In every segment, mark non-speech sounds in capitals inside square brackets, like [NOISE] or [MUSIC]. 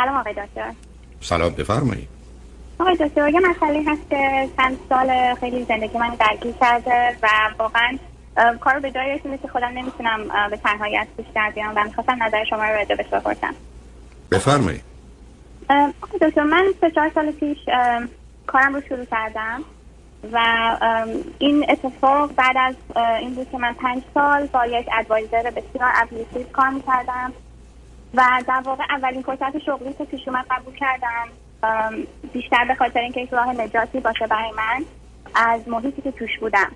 سلام آقای دکتر. سلام بفرمایید. آقای دکتر یه مسئله هست که چند سال خیلی زندگی من درگیر کرده و واقعا کار به جای رسونده که خودم نمی‌تونم به تنهایی توش در بیام و می‌خواستم نظر شما رو راجع بهش بپرسم. بفرمایید. آقای دکتر من سه چهار سال پیش کارم رو شروع کردم و این اتفاق بعد از این بود که من پنج سال با یک ادوایزر بسیار ابلیتیو کار می‌کردم. و در واقع اولین فرصت شغلی که پیش اومد قبول کردم بیشتر به خاطر اینکه یک راه نجاتی باشه برای من از محیطی که توش بودم.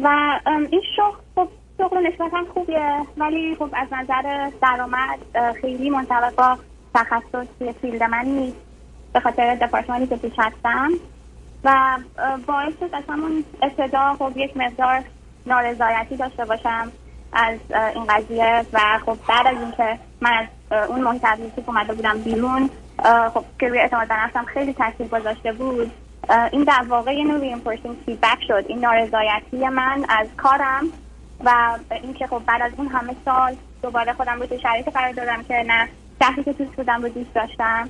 و این شغل خب شغل نسبتا خوبیه ولی خب از نظر درآمد خیلی منطبق با تخصص فیلد من نیست. به خاطر دپارتمانی که توش هستم. و باعث شد از همون ابتدا خب یک مقدار نارضایتی داشته باشم از این قضیه. و خب بعد از اینکه من از اون محیط که اومده بودم بیرون خب که روی اعتماد خیلی تاثیر گذاشته بود این در واقع یه نوع reinforcing feedback شد. این نارضایتی من از کارم و اینکه خب بعد از اون همه سال دوباره خودم رو تو شرایط قرار دادم که نه شهری که توش بودم رو دوست داشتم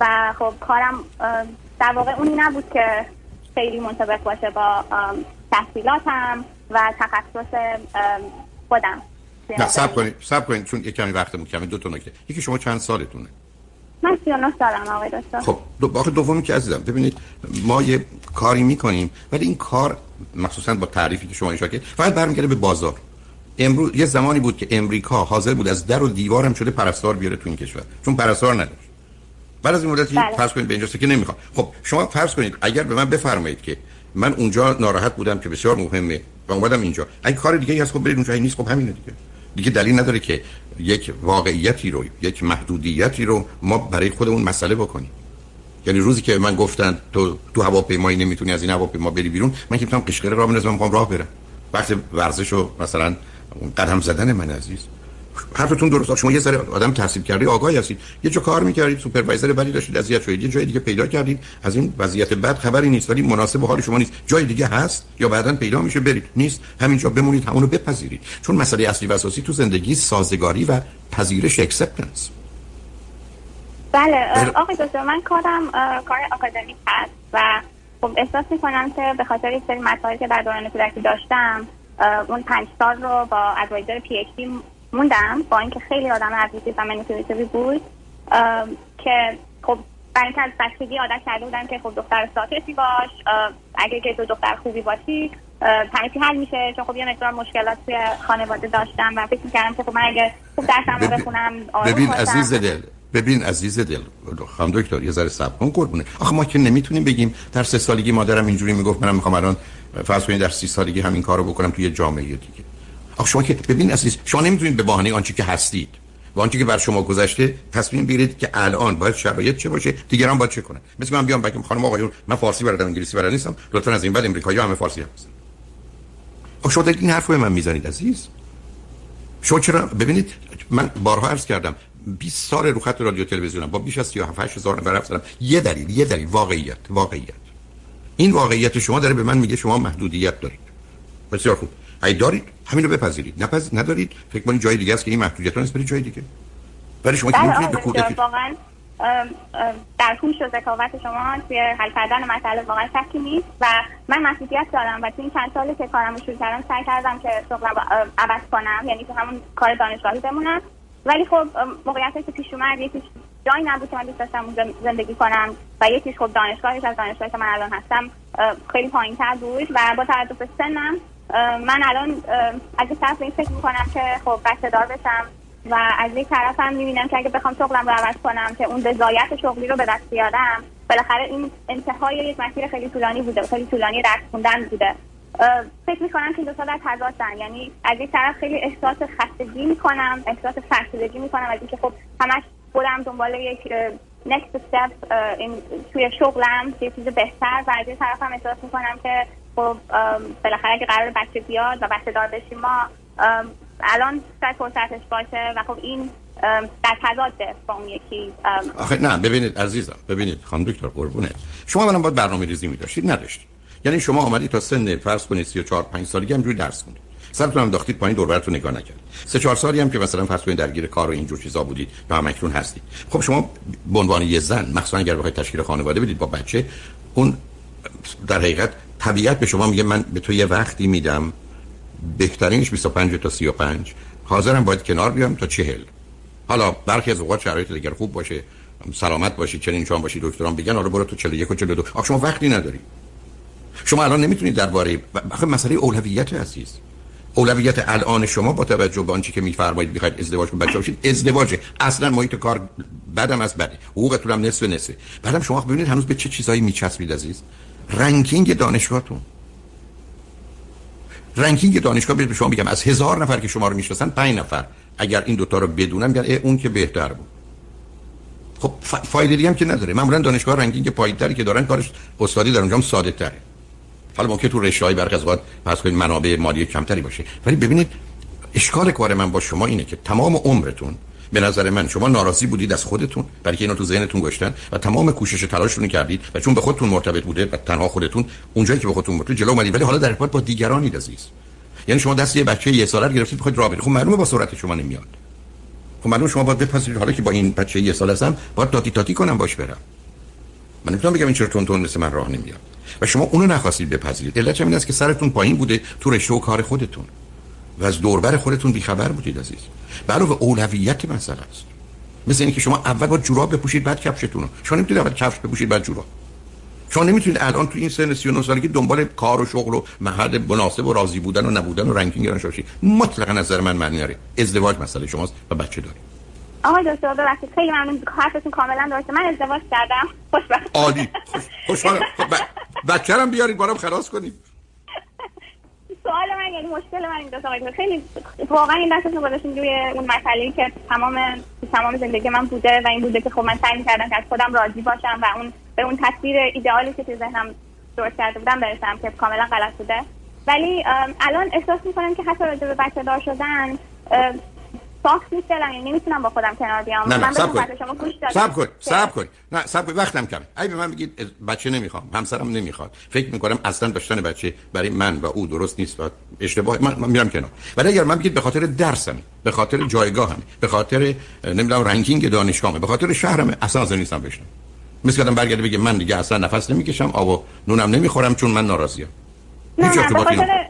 و خب کارم در واقع اونی نبود که خیلی منطبق باشه با تحصیلاتم و تخصص خودم. نه سب کنید سب کنید چون یک کمی وقتمون کمی دو تا نکته. یکی شما چند سالتونه؟ من 39 سالم آقای دکتر. خب دو باقی دومی که عزیزم ببینید ما یه کاری می‌کنیم ولی این کار مخصوصا با تعریفی که شما ایشا که فقط برمیگرده به بازار. امروز یه زمانی بود که امریکا حاضر بود از در و دیوارم شده پرستار بیاره تو این کشور. چون پرستار نداشت. بعد از این مدتی بله. فرض کنید به اینجاست که نمی‌خوام خب شما فرض کنید اگر به من بفرمایید که من اونجا ناراحت بودم که بسیار مهمه و اومدم اینجا اگه کار دیگه ای هست خب برید اونجا. نیست خب همینه دیگه. دیگه دلیل نداره که یک واقعیتی رو یک محدودیتی رو ما برای خودمون مسئله بکنیم. یعنی روزی که من گفتن تو تو هواپیمایی نمی‌تونی از این هواپیما بری بیرون من که می‌تونم قشقره راه بندازم می‌خوام راه برم. وقتی ورزش و مثلا قدم زدن من عزیز. حرفتون درست. شما یه ذره آدم تحصیل کرده آگاهی هستید. یه جا کار می‌کردید supervisor بدی داشتید اذیت شدید یه جای دیگه پیدا کردید. از این وضعیت بد خبری نیست ولی مناسب حال شما نیست. جای دیگه هست یا بعدا پیدا میشه برید. نیست. همینجا بمونید همونو بپذیرید. چون مسئله اصلی و اساسی تو زندگی سازگاری و پذیرش acceptance بله آقای دکتر من کارم کار آکادمیک هست و خب احساس می‌کنم که به خاطر یک سری مسائلی که در دوران کودکی داشتم اون پنج سال رو با advisor PhD موندم با اینکه خیلی آدم abusive و manipulative ی بود که خب برای اینکه از بچگی عادت کرده بودم که خب دختر ساکتی باش اگه که تو دختر خوبی باشی تنیسی حل میشه؟ چون خب یه مقدار مشکلات توی خانواده داشتم و فکر می‌کردم که خب من اگه خوب درسم بخونم ببین عزیز دل ببین عزیز دل خانم دکتر یه ذره صبر کن قربونه. آخه ما که نمی‌تونیم بگیم در سه سالگی مادرم اینجوری می‌گفت منم می‌خوام الان فرض کنید در سی سالگی همین کارو بکنم توی جامعه دیگه. آخه شما که ببین عزیز شما نمی‌تونید به بهانه آنچه که هستید و آنچه که بر شما گذشته تصمیم بگیرید که الان باید شرایط چه باشه دیگران باید چه کنن. مثل من بیام بگم خانم آقایون من فارسی بلدم انگلیسی بلد نیستم. لطفا از این بعد امریکایی همه فارسی هستن. آخه شما این حرفو من می‌زنید عزیز. شما چرا؟ ببینید من بارها عرض کردم 20 سال رو خط رادیو تلویزیونم با بیش از 37 هزار نفر رفتم یه دلیل یه دلیل واقعیت واقعیت. این واقعیت شما داره به من میگه شما محدودیت دارید. بسیار خوب. اگه دارید؟ همین رو بپذیرید. نپذ... ندارید؟ فکر کنید جای دیگه است که این محدودیت نیست؟ برید جای دیگه. ولی شما که بله، می‌تونید به کودکی واقعا در هوش و ذکاوت شما توی حل کردن مسئله واقعا شکی نیست و من مسئولیت دارم و توی این چند سالی که کارم رو شروع کردم سعی کردم که شغلم عوض کنم یعنی تو همون کار دانشگاهی بمونم. ولی خب موقعیتی که پیش اومد یکیش جایی نبود که من دوست داشتم زندگی کنم و یکیش خب دانشگاهش از دانشگاهی که من الان هستم خیلی پایین تر بود و با توجه به سنم من الان از یک طرف این فکر می‌کنم که خب بچه دار بشم و از یک طرف هم می‌بینم که اگه بخوام شغلم رو عوض کنم که اون رضایت شغلی رو به دست بیارم بالاخره این انتهای یک مسیر خیلی طولانی بوده خیلی طولانی درس خوندن بوده. فکر می‌کنم که دو تا در تضادن یعنی از یک طرف خیلی احساس خستگی می‌کنم احساس فرسودگی می‌کنم از اینکه خب همش خودم دنبال یک step این توی شغلم یه چیز بهتر. و از یک طرف هم احساس می‌کنم که خب بالاخره اگه قرار بچه بیاد و بچه دار بشیم ما الان شاید فرصتش باشه و خب این در تضاده با اون یکی آخه نه ببینید عزیزم ببینید خانم دکتر قربونه شما الان باید برنامه ریزی می داشتید نداشتید. یعنی شما آمدید تا سن فرض کنید 34 5 سالگی همجوری درس خوندید. سرتون انداختید پایین دور براتون نگاه نکرد سه چهار سالی هم که مثلا فرض کنید درگیر کار و اینجور چیزا بودید و هم اکنون هستید. خب شما به عنوان یه زن مخصوصا اگر بخواید تشکیل خانواده بدید با بچه اون در حقیقت طبیعت به شما میگه من به تو یه وقتی میدم. بهترینش 25 تا 35 حاضرم باید کنار بیام تا 40 حالا برخی از اوقات شرایط دیگر خوب باشه سلامت باشی چنین چون باشی دکتران بگن آره برو تو 41 و 42 آخه شما وقتی نداری. شما الان نمی‌تونید درباره آخه مسئله اولویت عزیز. اولویت الان شما با توجه به آنچه که میفرمایید می‌خواید ازدواج کنید بچه باشید ازدواج اصلا محیط کار بدم از بده. حقوقتون هم نصف نصفه. بعدم شما ببینید هنوز به چه چیزایی میچسبید عزیز. ranking دانشگاهتون. ranking دانشگاه به شما میگم از هزار نفر که شما رو می‌شناسن 5 نفر. اگر این دوتا رو بدونن میگن اون که بهتر بود. خب فایده دیگه هم که نداره. معمولا دانشگاه رنکینگ پایینتری که دارن کارش استادی در اونجا ساده تره. حالا ممکن تو رشته های برخ از وقت پس منابع مالی کمتری باشه. ولی ببینید اشکال کار من با شما اینه که تمام عمرتون به نظر من شما ناراضی بودید از خودتون برای که اینا تو ذهنتون گشتن و تمام کوشش تلاشتون کردید و چون به خودتون مرتبط بوده و تنها خودتون اونجایی که به خودتون مرتبط جلو اومدید. ولی حالا در ارتباط با دیگرانی عزیز. یعنی شما دست یه بچه یه ساله گرفتید بخواید راه برید. خب معلومه با سرعت شما نمیاد. خب معلومه شما باید بپذیرید. حالا که با این بچه یه ساله هستم باید تاتی تاتی کنم باش برم. من نمی‌تونم بگم این چرا تون مثل من راه نمیاد. و شما اونو نخواستید بپذیرید. علت این است که سرتون پایین بوده تو رشته و کار خودتون. و از دوربر خودتون بیخبر بودید عزیز. علاوه اولویت مسئله است. مثل اینکه شما اول با جوراب بپوشید بعد کفشتون رو. شما نمی‌تونید اول کفش بپوشید بعد جوراب. شما نمی‌تونید الان تو این سن 39 سالگی دنبال کار و شغل و محل مناسب و راضی بودن و نبودن و رنکینگ رو باشید مطلقا نظر من معنی نداره ازدواج مسئله شماست و بچه دارید. آقای دکتر ببخشید. خیلی ممنون. حرفتون کاملا درسته. من ازدواج کردم. خوشبخت. عالی. خوشحالم. خب بچه هم بیارید بارم خلاص کنید سوال من یعنی مشکل من این دو خیلی واقعا این دستتون گذاشتین روی اون مسئله که تمام تمام زندگی من بوده و این بوده که خب من سعی می‌کردم که از خودم راضی باشم و اون به اون تصویر ایدئالی که تو ذهنم درست کرده بودم برسم که کاملا غلط بوده. ولی الان احساس می‌کنم که حتی راجع به بچه دار شدن ساخت دلم یعنی نمی‌تونم با خودم کنار بیام. نه نه سب کن سب کن سب کن نه سب کن وقتم کم ای به من بگید بچه نمی‌خوام همسرم نمی‌خواد. فکر می‌کنم اصلا داشتن بچه برای من و او درست نیست و اشتباه. من, من میرم کنار. ولی اگر من بگید به خاطر درسم به خاطر جایگاهم به خاطر نمی‌دونم رنکینگ دانشگاهمه به خاطر شهرم اصلا از نیستم بشنم مثل کردم برگرده بگه من دیگه اصلا نفس نمی‌کشم آب و نونم نمی‌خورم چون من ناراضیم. نه نه به خاطر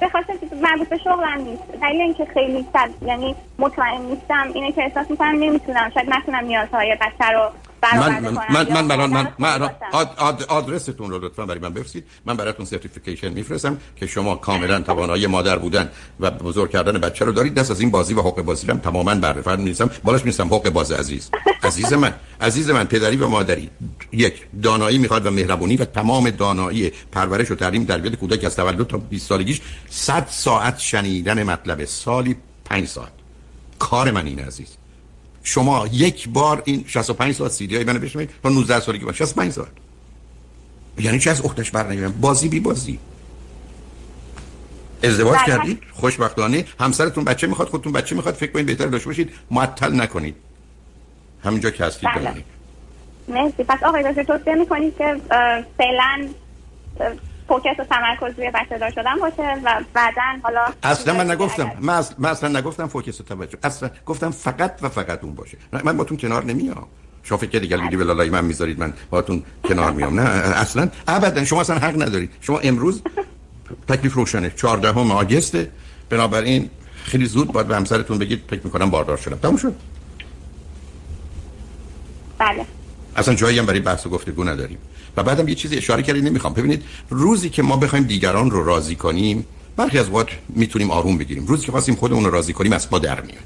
به خاطر مربوط به شغلم نیست. دلیل اینکه خیلی صد یعنی مطمئن نیستم اینه که احساس می‌کنم نمی‌تونم شاید نتونم نیازهای بچه رو من من من من من, من آد آدرستون رو لطفا برای من بفرستید. من براتون سرتیفیکیشن میفرستم که شما کاملا توانایی مادر بودن و بزرگ کردن بچه رو دارید. دست از این بازی و حقوق بازی هم تماما بره فرض نیستم. بالاش نیستم حقوق باز عزیز. [LAUGHS] عزیز من عزیز من پدری و مادری یک دانایی می‌خواد و مهربونی و تمام دانایی پرورش و تعلیم تربیت کودک از تولد تا 20 سالگیش 100 ساعت شنیدن مطلب سالی 5 ساعت. کار من این عزیز. شما یک بار این 65 ساعت سیدی های منو بشنوید تا 19 سالگی باشه. 65 ساعت. یعنی چه از اختش بر بازی بی بازی. ازدواج بله. کردید خوشبختانه. همسرتون بچه می‌خواد خودتون بچه می‌خواد. فکر کنید بهتر داشته باشید. معطل نکنید. همینجا که هستید بله. بمونید. مرسی. پس آقای دکتر توصیه می‌کنید که فعلا focus و تمرکز روی بچه دار شدن باشه و بعدا حالا اصلا من نگفتم. من, اصلا, من اصلا نگفتم focus و توجه. اصلا گفتم فقط و فقط اون باشه. من باتون کنار نمیام. شما فکر دیگه دیگه ولالای من می‌ذارید من باتون کنار میام. نه اصلا ابدا شما اصلا حق ندارید. شما امروز [LAUGHS] تکلیف روشنه. 14 August ه. بنابراین خیلی زود باید به همسرتون بگید فکر می‌کنم باردار شدم. تموم شد. بله. اصلا جایی هم برای بحث و گفتگو نداریم. و بعدم یه چیزی اشاره کردی نمی‌خوام. ببینید روزی که ما بخوایم دیگران رو راضی کنیم برخی از وقت می‌تونیم آروم بگیریم. روزی که خواستیم خودمون رو راضی کنیم از ما در میاد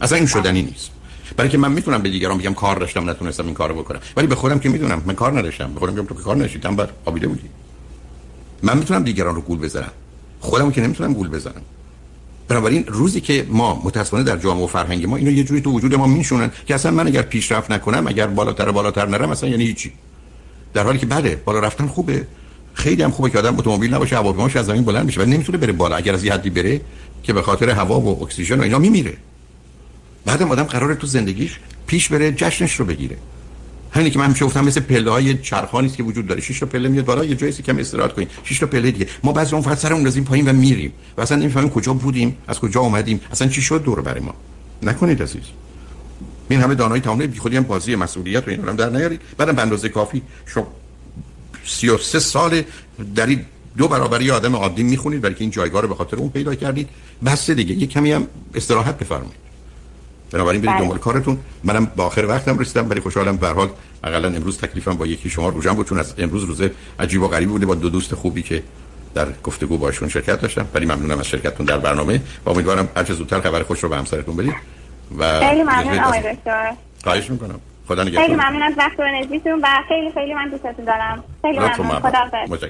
اصلا این شدنی نیست. برای که من می‌تونم به دیگران بگم کار داشتم نتونستم این کارو بکنم. ولی به خودم که می‌دونم من کار نداشتم. به خودم میگم تو که کار نشیدم بعد آبیده بودی. من می‌تونم دیگران رو گول بزنم. خودم که نمی‌تونم گول بزنم. بنابراین روزی که ما متاسفانه در جامعه و فرهنگ ما اینو یه جوری تو وجود ما میشونن که اصلا من اگر پیشرفت نکنم اگر بالاتر بالاتر نرم اصلا یعنی هیچی. در حالی که بله بالا رفتن خوبه. خیلی هم خوبه که آدم اتومبیل نباشه هواپیماش از زمین بلند میشه و نمی‌تونه بره بالا. اگر از یه حدی بره که به خاطر هوا و اکسیژن و اینا میمیره. بعدم آدم قراره تو زندگیش پیش بره جشنش رو بگیره. همینی که من همیشه گفتم مثل پله های چرخانی است که وجود داره. شش تا پله میاد بالا یه جایی کم استراحت کنیم. شش تا پله دیگه. ما بعضی اون فقط سرمون رزیم پایین و میریم. و اصلا نمی‌فهمیم کجا بودیم از کجا اومدیم. اصلا چی شد؟ دور برای ما. نکنید عزیز. این همه دانایی تمام بی خودی هم بازی مسئولیت و این هم در نیارید. بعدم به کافی شما 33 سال در دو برابر یه آدم عادی می‌خونید. برای که این جایگاه رو به خاطر اون پیدا کردید. بس دیگه. یه کمی هم استراحت بفرمایید. بنابراین برید بله. دنبال کارتون. منم با آخر وقتم رسیدم ولی خوشحالم به حال اقلا امروز تکلیفم با یکی شما روشن بود چون از امروز روزه عجیب و غریبی بوده با دو دوست خوبی که در گفتگو باشون شرکت داشتم. ولی ممنونم از شرکتتون در برنامه و امیدوارم هر چه زودتر خبر خوش رو به همسرتون بدید و خیلی ممنون آقای دکتر. خواهش می‌کنم. خدا نگهدار خیلی ممنون از وقت و انرژیتون و خیلی خیلی من دوستتون دارم. خیلی ممنون. خدا